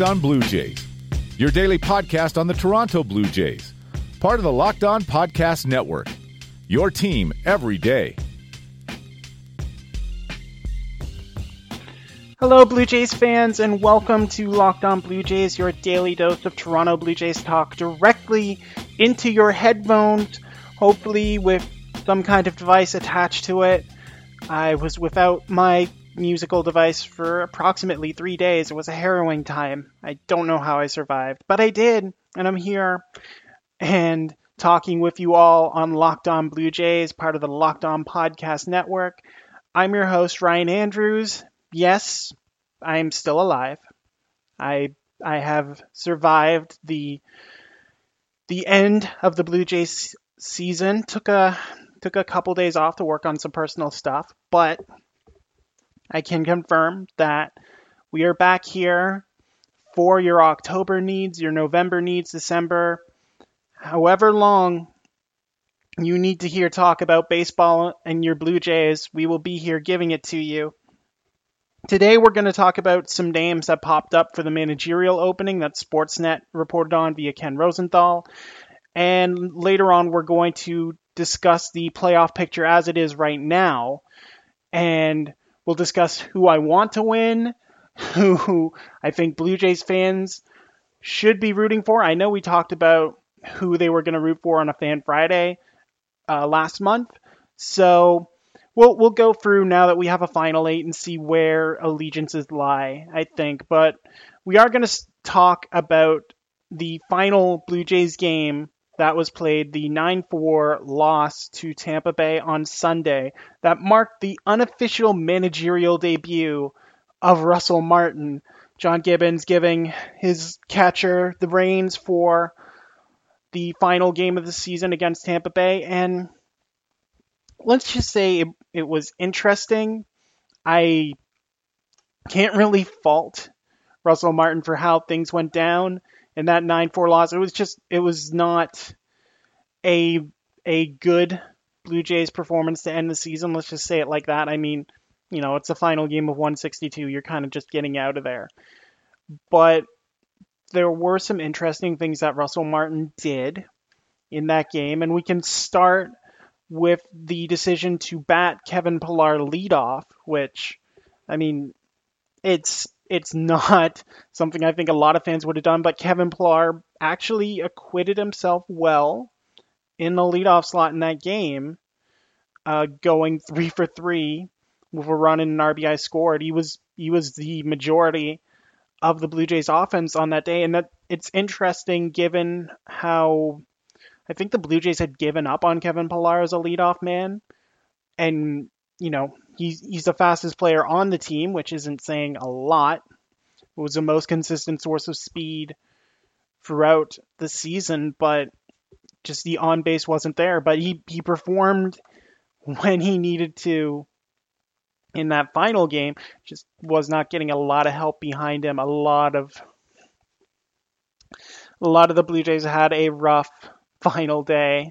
Locked On Blue Jays, your daily podcast on the Toronto Blue Jays, part of the Locked On Podcast Network. Your team every day. Hello, Blue Jays fans, and welcome to Locked On Blue Jays, your daily dose of Toronto Blue Jays talk directly into your headphones, hopefully with some kind of device attached to it. I was without my musical device for approximately three days. It was a harrowing time. I don't know how I survived, but I did, and I'm here and talking with you all on Locked On Blue Jays, part of the Locked On Podcast Network. I'm your host, Ryan Andrews. Yes, I'm still alive. I I have survived the the end of the Blue Jays season. Took a took a couple days off to work on some personal stuff, but I can confirm that we are back here for your October needs, your November needs, December, however long you need to hear talk about baseball and your Blue Jays, we will be here giving it to you. Today we're going to talk about some names that popped up for the managerial opening that Sportsnet reported on via Ken Rosenthal. And later on, we're going to discuss the playoff picture as it is right now. And We'll discuss who I want to win, who I think Blue Jays fans should be rooting for. I know we talked about who they were going to root for on a Fan Friday uh, last month, so we'll we'll go through now that we have a final eight and see where allegiances lie. I think, but we are going to talk about the final Blue Jays game that was played the 9 4 loss to Tampa Bay on Sunday that marked the unofficial managerial debut of Russell Martin. John Gibbons giving his catcher the reins for the final game of the season against Tampa Bay. And let's just say it, it was interesting. I can't really fault Russell Martin for how things went down in that 9-4 loss. It was just it was not a a good Blue Jays performance to end the season. Let's just say it like that. I mean, you know, it's the final game of 162. You're kind of just getting out of there. But there were some interesting things that Russell Martin did in that game, and we can start with the decision to bat Kevin Pillar leadoff, which, I mean, it's it's not something I think a lot of fans would have done, but Kevin Pillar actually acquitted himself well in the leadoff slot in that game, uh, going three for three with a run and an RBI scored. He was he was the majority of the Blue Jays offense on that day, and that it's interesting given how I think the Blue Jays had given up on Kevin Pillar as a leadoff man, and you know he's he's the fastest player on the team, which isn't saying a lot. It was the most consistent source of speed throughout the season, but just the on base wasn't there. But he he performed when he needed to in that final game. Just was not getting a lot of help behind him. A lot of a lot of the Blue Jays had a rough final day.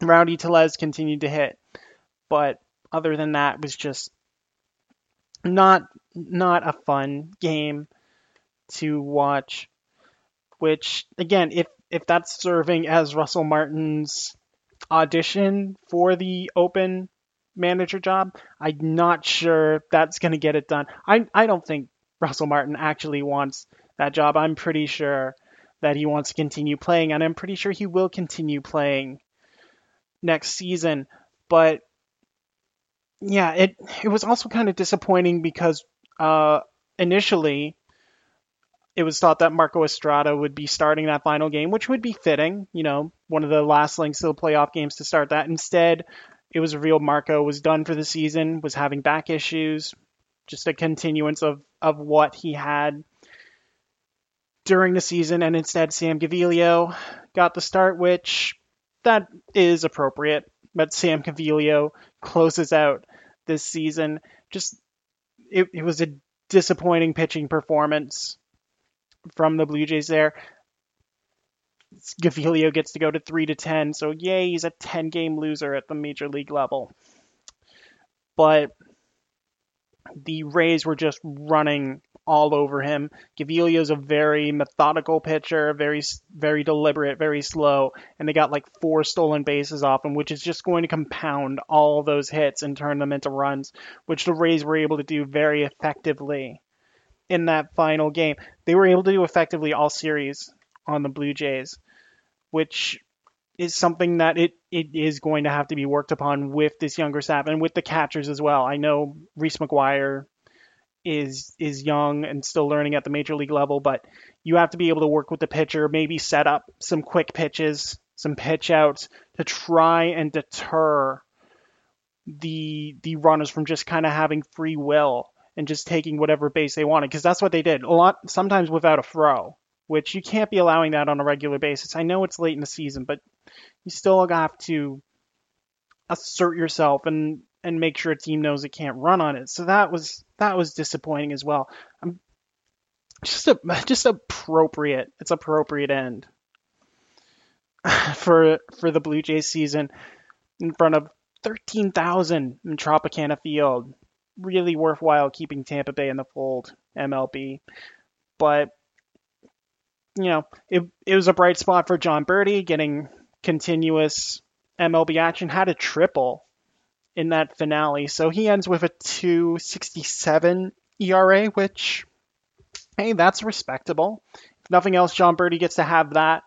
Rowdy Tellez continued to hit, but other than that was just not not a fun game to watch. Which again, if if that's serving as Russell Martin's audition for the open manager job, I'm not sure that's going to get it done. I I don't think Russell Martin actually wants that job. I'm pretty sure that he wants to continue playing, and I'm pretty sure he will continue playing next season. But yeah, it it was also kind of disappointing because uh, initially it was thought that Marco Estrada would be starting that final game, which would be fitting, you know, one of the last links to the playoff games to start that. Instead, it was revealed Marco was done for the season, was having back issues, just a continuance of, of what he had during the season, and instead Sam Gaviglio got the start, which that is appropriate. But Sam Gaviglio closes out this season. Just it, it was a disappointing pitching performance from the Blue Jays there. Gaviglio gets to go to three to ten, so yay, he's a ten game loser at the major league level. But the Rays were just running all over him. Gaviglio's a very methodical pitcher, very very deliberate, very slow, and they got like four stolen bases off him, which is just going to compound all those hits and turn them into runs, which the Rays were able to do very effectively in that final game. They were able to do effectively all series on the Blue Jays, which is something that it, it is going to have to be worked upon with this younger staff and with the catchers as well. I know Reese McGuire is is young and still learning at the major league level, but you have to be able to work with the pitcher, maybe set up some quick pitches, some pitch outs to try and deter the the runners from just kind of having free will and just taking whatever base they wanted because that's what they did a lot sometimes without a throw which you can't be allowing that on a regular basis. I know it's late in the season, but you still have to assert yourself and and make sure a team knows it can't run on it. So that was that was disappointing as well. I'm just a just appropriate. It's appropriate end for for the Blue Jays season in front of 13,000 in Tropicana Field. Really worthwhile keeping Tampa Bay in the fold, MLB. But you know, it it was a bright spot for Jon Berti getting continuous MLB action. Had a triple in that finale, so he ends with a 2.67 ERA, which hey, that's respectable. If nothing else, John Berti gets to have that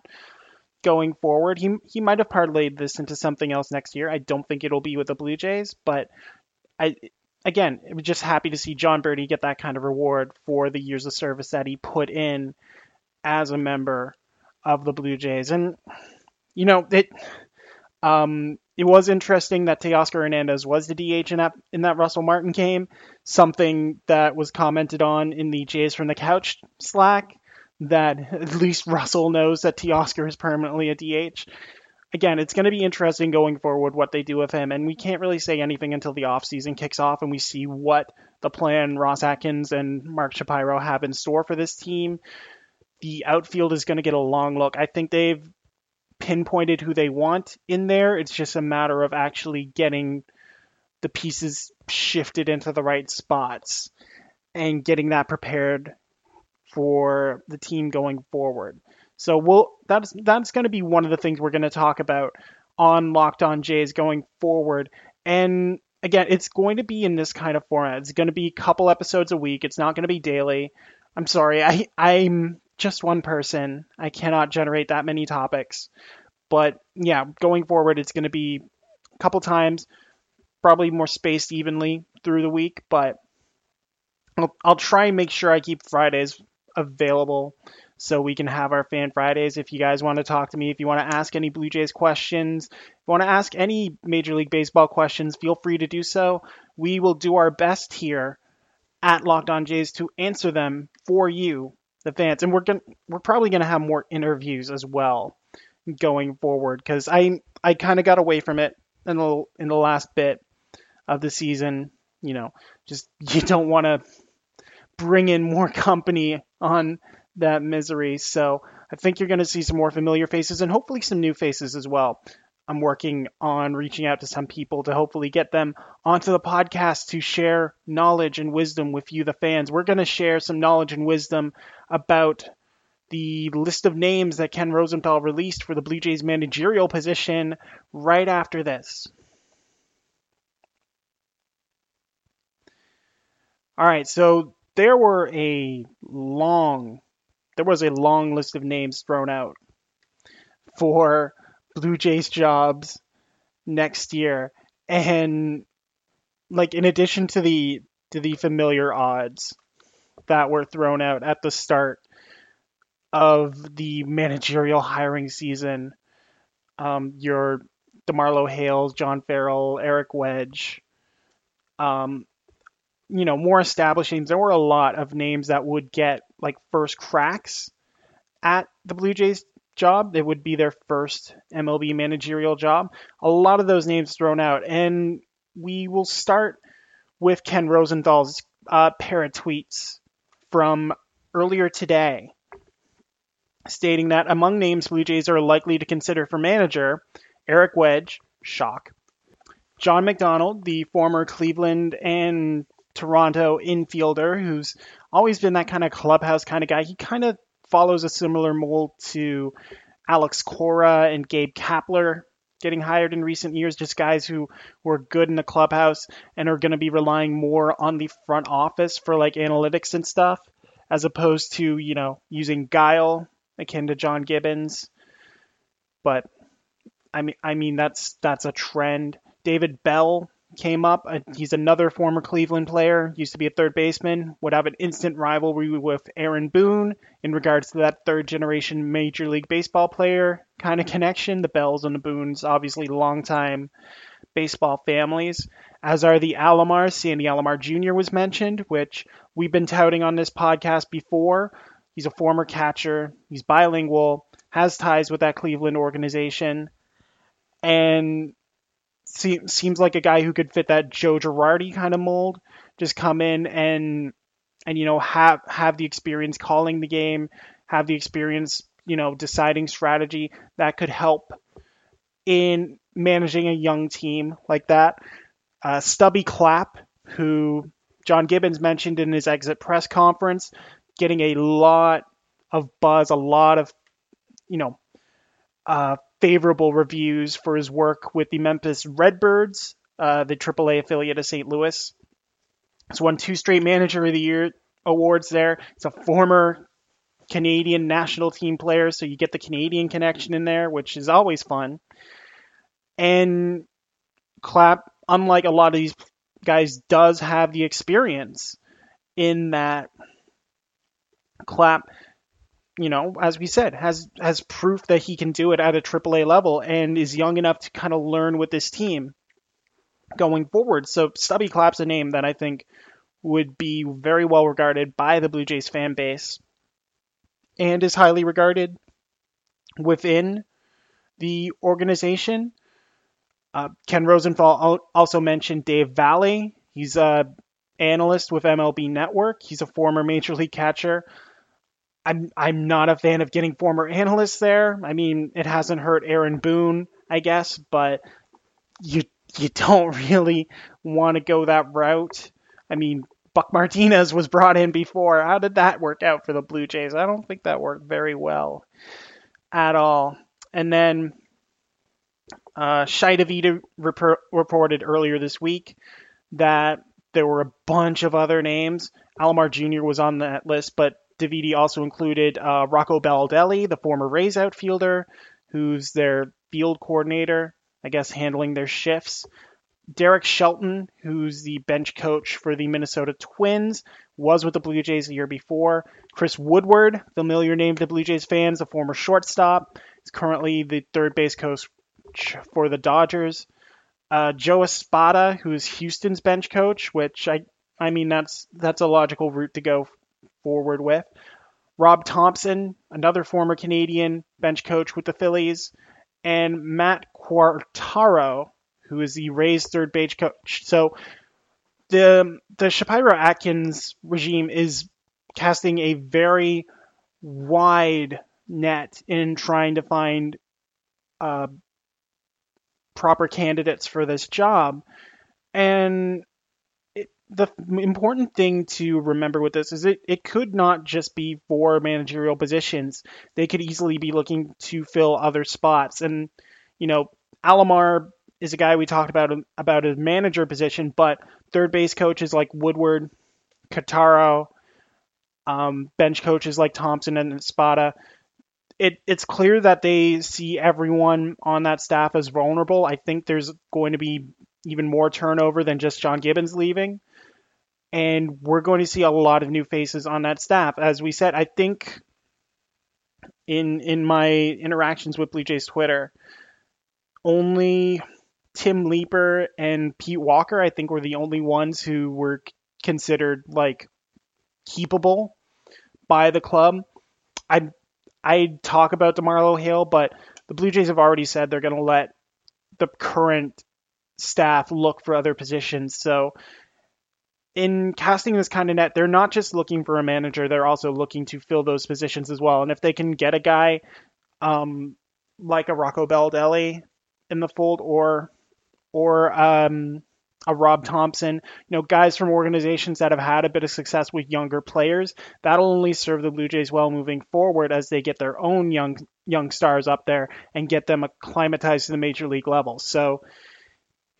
going forward. He he might have parlayed this into something else next year. I don't think it'll be with the Blue Jays, but I again, I'm just happy to see John Berti get that kind of reward for the years of service that he put in as a member of the Blue Jays. And you know, it um, it was interesting that Teoscar Hernandez was the DH in that in that Russell Martin game. Something that was commented on in the Jays from the Couch Slack that at least Russell knows that Teoscar is permanently a DH. Again, it's going to be interesting going forward what they do with him, and we can't really say anything until the offseason kicks off and we see what the plan Ross Atkins and Mark Shapiro have in store for this team the outfield is going to get a long look. I think they've pinpointed who they want in there. It's just a matter of actually getting the pieces shifted into the right spots and getting that prepared for the team going forward. So we'll that's that's going to be one of the things we're going to talk about on Locked On Jays going forward. And again, it's going to be in this kind of format. It's going to be a couple episodes a week. It's not going to be daily. I'm sorry. I I'm just one person. I cannot generate that many topics. But yeah, going forward, it's going to be a couple times, probably more spaced evenly through the week. But I'll, I'll try and make sure I keep Fridays available so we can have our fan Fridays. If you guys want to talk to me, if you want to ask any Blue Jays questions, if you want to ask any Major League Baseball questions, feel free to do so. We will do our best here at Locked On Jays to answer them for you the fans, and we're going we're probably gonna have more interviews as well going forward because I I kind of got away from it in the in the last bit of the season. You know, just you don't want to bring in more company on that misery. So I think you're going to see some more familiar faces and hopefully some new faces as well. I'm working on reaching out to some people to hopefully get them onto the podcast to share knowledge and wisdom with you, the fans. We're going to share some knowledge and wisdom about the list of names that Ken Rosenthal released for the Blue Jays managerial position right after this. All right, so there were a long there was a long list of names thrown out for Blue Jays jobs next year. And like in addition to the to the familiar odds that were thrown out at the start of the managerial hiring season, um, your DeMarlo Hales, John Farrell, Eric Wedge, um, you know, more establishing. There were a lot of names that would get like first cracks at the Blue Jays job. It would be their first MLB managerial job. A lot of those names thrown out, and we will start with Ken Rosenthal's uh, pair of tweets from earlier today, stating that among names Blue Jays are likely to consider for manager, Eric Wedge, shock. John McDonald, the former Cleveland and Toronto infielder who's always been that kind of clubhouse kind of guy. He kind of follows a similar mold to Alex Cora and Gabe Kapler getting hired in recent years, just guys who were good in the clubhouse and are going to be relying more on the front office for like analytics and stuff, as opposed to, you know, using guile akin to John Gibbons. But I mean, I mean that's that's a trend. David Bell came up. Uh, he's another former Cleveland player, used to be a third baseman, would have an instant rivalry with Aaron Boone in regards to that third generation Major League Baseball player kind of connection. The Bells and the Boones, obviously longtime baseball families, as are the Alomars. Sandy Alomar Jr. was mentioned, which we've been touting on this podcast before. He's a former catcher, he's bilingual, has ties with that Cleveland organization. And seems like a guy who could fit that Joe Girardi kind of mold. Just come in and and you know have have the experience calling the game, have the experience you know deciding strategy that could help in managing a young team like that. Uh, Stubby Clapp, who John Gibbons mentioned in his exit press conference, getting a lot of buzz, a lot of you know uh, favorable reviews for his work with the Memphis Redbirds, uh, the AAA affiliate of St. Louis. He's won two straight Manager of the Year awards there. He's a former Canadian national team player, so you get the Canadian connection in there, which is always fun. And Clapp, unlike a lot of these guys, does have the experience in that Clapp you know, as we said, has has proof that he can do it at a AAA level and is young enough to kind of learn with this team going forward. So Stubby Clapp's a name that I think would be very well regarded by the Blue Jays fan base and is highly regarded within the organization. Uh, Ken Rosenthal also mentioned Dave Valle. He's a analyst with MLB Network. He's a former major league catcher. I'm I'm not a fan of getting former analysts there. I mean, it hasn't hurt Aaron Boone, I guess, but you you don't really want to go that route. I mean, Buck Martinez was brought in before. How did that work out for the Blue Jays? I don't think that worked very well at all. And then uh, Shi Davidi rep- reported earlier this week that there were a bunch of other names. Alomar Jr. was on that list, but Davidi also included uh, Rocco Baldelli, the former Rays outfielder, who's their field coordinator, I guess handling their shifts. Derek Shelton, who's the bench coach for the Minnesota Twins, was with the Blue Jays the year before. Chris Woodward, familiar name to Blue Jays fans, a former shortstop, is currently the third base coach for the Dodgers. Uh, Joe Espada, who's Houston's bench coach, which I I mean that's that's a logical route to go forward with. Rob Thompson, another former Canadian bench coach with the Phillies, and Matt Quatraro, who is the Rays third base coach. So the the Shapiro Atkins regime is casting a very wide net in trying to find uh, proper candidates for this job. And the important thing to remember with this is it, it could not just be for managerial positions. They could easily be looking to fill other spots. And, you know, Alomar is a guy we talked about about his manager position, but third base coaches like Woodward, Quatraro, um, bench coaches like Thompson and Spada, it, it's clear that they see everyone on that staff as vulnerable. I think there's going to be even more turnover than just John Gibbons leaving and we're going to see a lot of new faces on that staff. As we said, I think in in my interactions with Blue Jays Twitter, only Tim Leiper and Pete Walker, I think, were the only ones who were considered like keepable by the club. I I talk about DeMarlo Hale, but the Blue Jays have already said they're going to let the current staff look for other positions. So in casting this kind of net, they're not just looking for a manager; they're also looking to fill those positions as well. And if they can get a guy um, like a Rocco Baldelli in the fold, or or um, a Rob Thompson, you know, guys from organizations that have had a bit of success with younger players. That'll only serve the Blue Jays well moving forward as they get their own young young stars up there and get them acclimatized to the major league level. So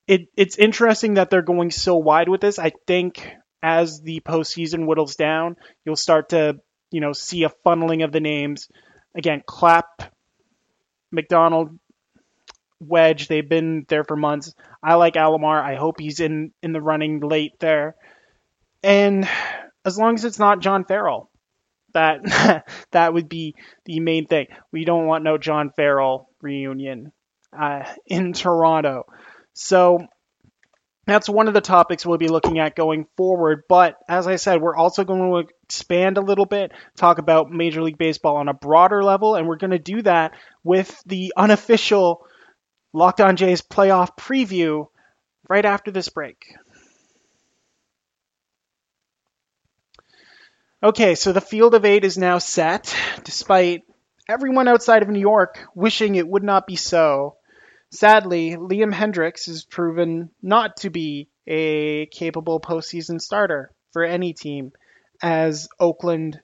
it, it's interesting that they're going so wide with this. I think as the postseason whittles down, you'll start to, you know, see a funneling of the names. Again, Clapp, McDonald, Wedge, they've been there for months. I like Alomar. I hope he's in, in the running late there. And as long as it's not John Farrell, that that would be the main thing. We don't want no John Farrell reunion uh, in Toronto. So that's one of the topics we'll be looking at going forward. But as I said, we're also going to expand a little bit, talk about Major League Baseball on a broader level, and we're going to do that with the unofficial Locked On Jays playoff preview right after this break. Okay, so the field of eight is now set, despite everyone outside of New York wishing it would not be so. Sadly, Liam Hendriks has proven not to be a capable postseason starter for any team, as Oakland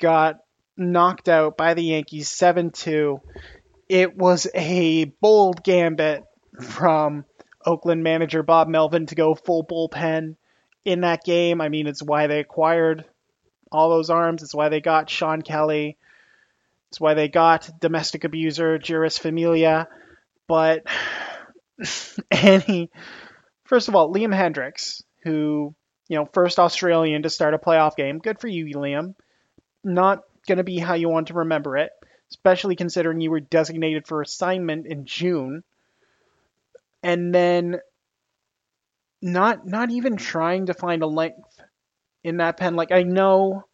got knocked out by the Yankees 7 2. It was a bold gambit from Oakland manager Bob Melvin to go full bullpen in that game. I mean, it's why they acquired all those arms. It's why they got Shawn Kelley, It's why they got domestic abuser Jeurys Familia. But any, first of all, Liam Hendriks, who you know, first Australian to start a playoff game. Good for you, Liam. Not going to be how you want to remember it, especially considering you were designated for assignment in June. And then not not even trying to find a length in that pen. Like I know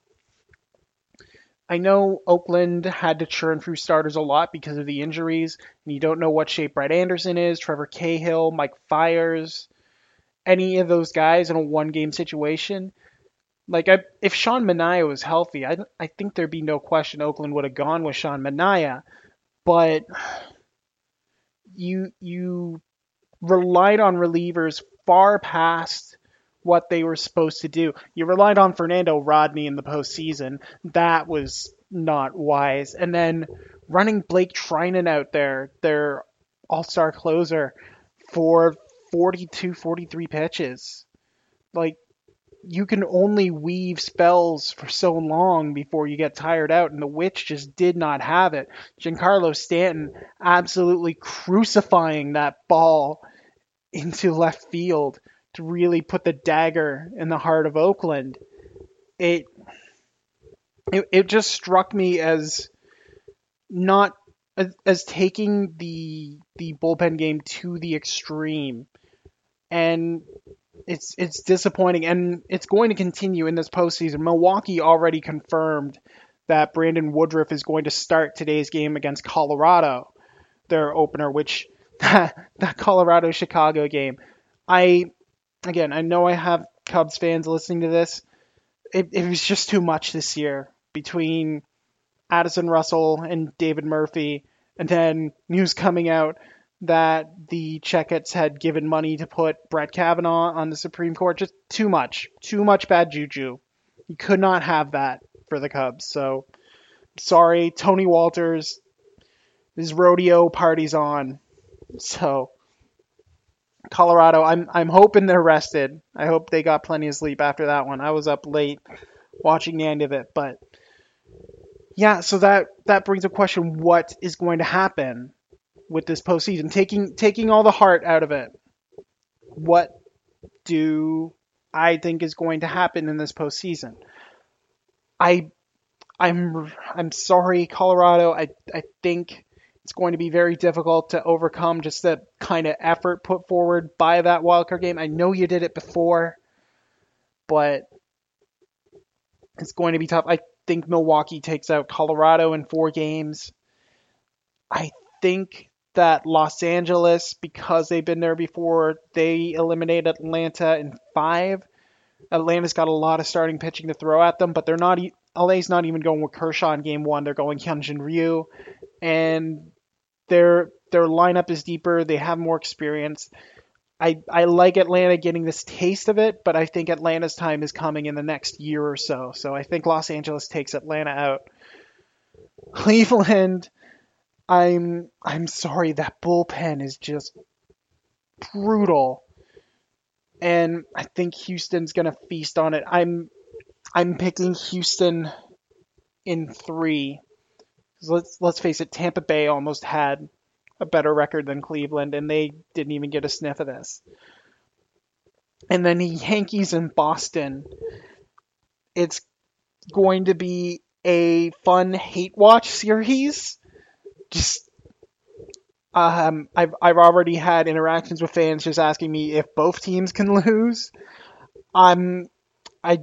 I know Oakland had to churn through starters a lot because of the injuries, and you don't know what shape Brett Anderson is, Trevor Cahill, Mike Fiers, any of those guys in a one game situation. Like I, if Sean Manaea was healthy, I, I think there'd be no question Oakland would have gone with Sean Manaea, but you you relied on relievers far past what they were supposed to do. You relied on Fernando Rodney in the postseason. That was not wise. And then running Blake Treinen out there, their all star closer, for 42, 43 pitches. Like, you can only weave spells for so long before you get tired out, and the witch just did not have it. Giancarlo Stanton absolutely crucifying that ball into left field to really put the dagger in the heart of Oakland. It it, it just struck me as not as, as taking the the bullpen game to the extreme, and it's it's disappointing, and it's going to continue in this postseason. Milwaukee already confirmed that Brandon Woodruff is going to start today's game against Colorado, their opener, which that Colorado Chicago game. I again, I know I have Cubs fans listening to this. It, it was just too much this year between Addison Russell and David Murphy, and then news coming out that the Ricketts had given money to put Brett Kavanaugh on the Supreme Court. Just too much. Too much bad juju. You could not have that for the Cubs. So sorry, Tony Wolters. His rodeo party's on. So Colorado, I'm I'm hoping they're rested. I hope they got plenty of sleep after that one. I was up late watching the end of it, but yeah, so that that brings a question: What is going to happen with this postseason? Taking taking all the heart out of it, what do I think is going to happen in this postseason? I I'm I'm sorry, Colorado. I I think it's going to be very difficult to overcome just the kind of effort put forward by that wildcard game. I know you did it before, but it's going to be tough. I think Milwaukee takes out Colorado in four games. I think that Los Angeles, because they've been there before, they eliminate Atlanta in five. Atlanta's got a lot of starting pitching to throw at them, but they're not. LA's not even going with Kershaw in game one. They're going Hyunjin Ryu, and their their lineup is deeper. They have more experience. I, I like Atlanta getting this taste of it, but I think Atlanta's time is coming in the next year or so. So I think Los Angeles takes Atlanta out. Cleveland, I'm I'm sorry that bullpen is just brutal. And I think Houston's going to feast on it. I'm I'm picking Houston in 3. Let's let's face it, Tampa Bay almost had a better record than Cleveland, and they didn't even get a sniff of this. And then the Yankees and Boston. It's going to be a fun hate watch series. Just um, I've I've already had interactions with fans just asking me if both teams can lose. I'm I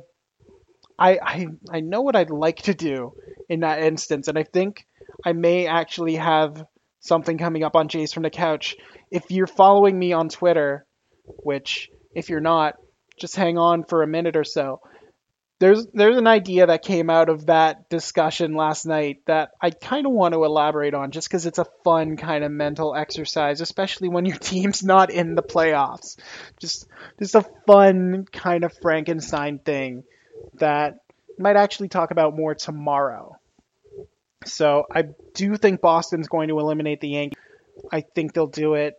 I I I know what I'd like to do in that instance, and I think I may actually have something coming up on Jays from the Couch. If you're following me on Twitter, which if you're not, just hang on for a minute or so. There's there's an idea that came out of that discussion last night that I kind of want to elaborate on just because it's a fun kind of mental exercise, especially when your team's not in the playoffs. Just just a fun kind of Frankenstein thing that might actually talk about more tomorrow. So I do think Boston's going to eliminate the Yankees. I think they'll do it.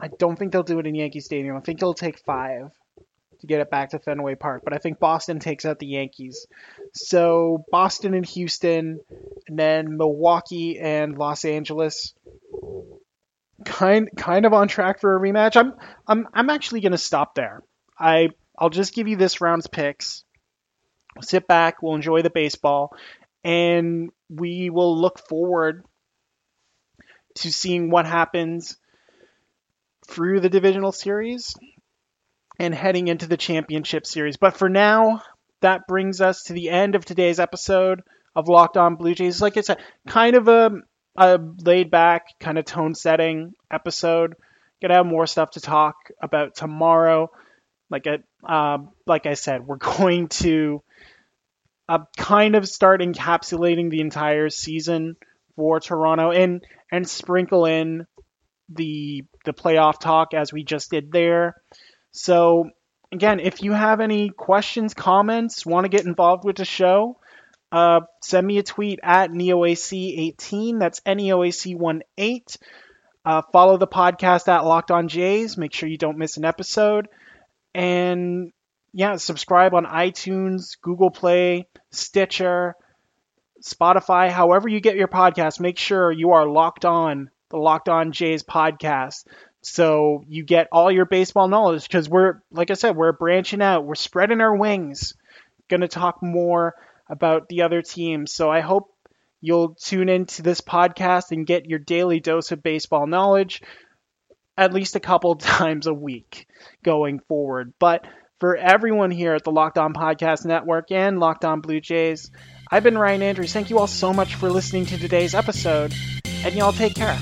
I don't think they'll do it in Yankee Stadium. I think it'll take five to get it back to Fenway Park, but I think Boston takes out the Yankees. So Boston and Houston, and then Milwaukee and Los Angeles. Kind kind of on track for a rematch. I'm I'm I'm actually gonna stop there. I I'll just give you this round's picks. sit back, we'll enjoy the baseball, and we will look forward to seeing what happens through the divisional series and heading into the championship series. But for now, that brings us to the end of today's episode of Locked On Blue Jays. Like I said, kind of a, a laid back, kind of tone setting episode. Gonna have more stuff to talk about tomorrow. Like uh, like I said, we're going to uh, kind of start encapsulating the entire season for Toronto and and sprinkle in the the playoff talk as we just did there. So again, if you have any questions, comments, want to get involved with the show, uh, send me a tweet at neoac18. That's neoac18. Uh, follow the podcast at Locked On Jays. Make sure you don't miss an episode. And yeah, subscribe on iTunes, Google Play, Stitcher, Spotify, however you get your podcast. Make sure you are locked on the Locked On Jays podcast. So you get all your baseball knowledge because we're, like I said, we're branching out, we're spreading our wings. Going to talk more about the other teams. So I hope you'll tune into this podcast and get your daily dose of baseball knowledge at least a couple times a week going forward. But for everyone here at the Locked On Podcast Network and Locked On Blue Jays, I've been Ryan Andrews. Thank you all so much for listening to today's episode, and y'all take care.